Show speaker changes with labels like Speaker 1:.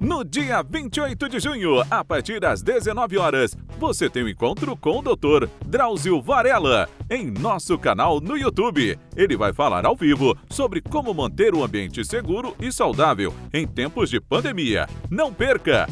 Speaker 1: No dia 28 de junho, a partir das 19 horas, você tem um encontro com o Dr. Drauzio Varela em nosso canal no YouTube. Ele vai falar ao vivo sobre como manter o ambiente seguro e saudável em tempos de pandemia. Não perca!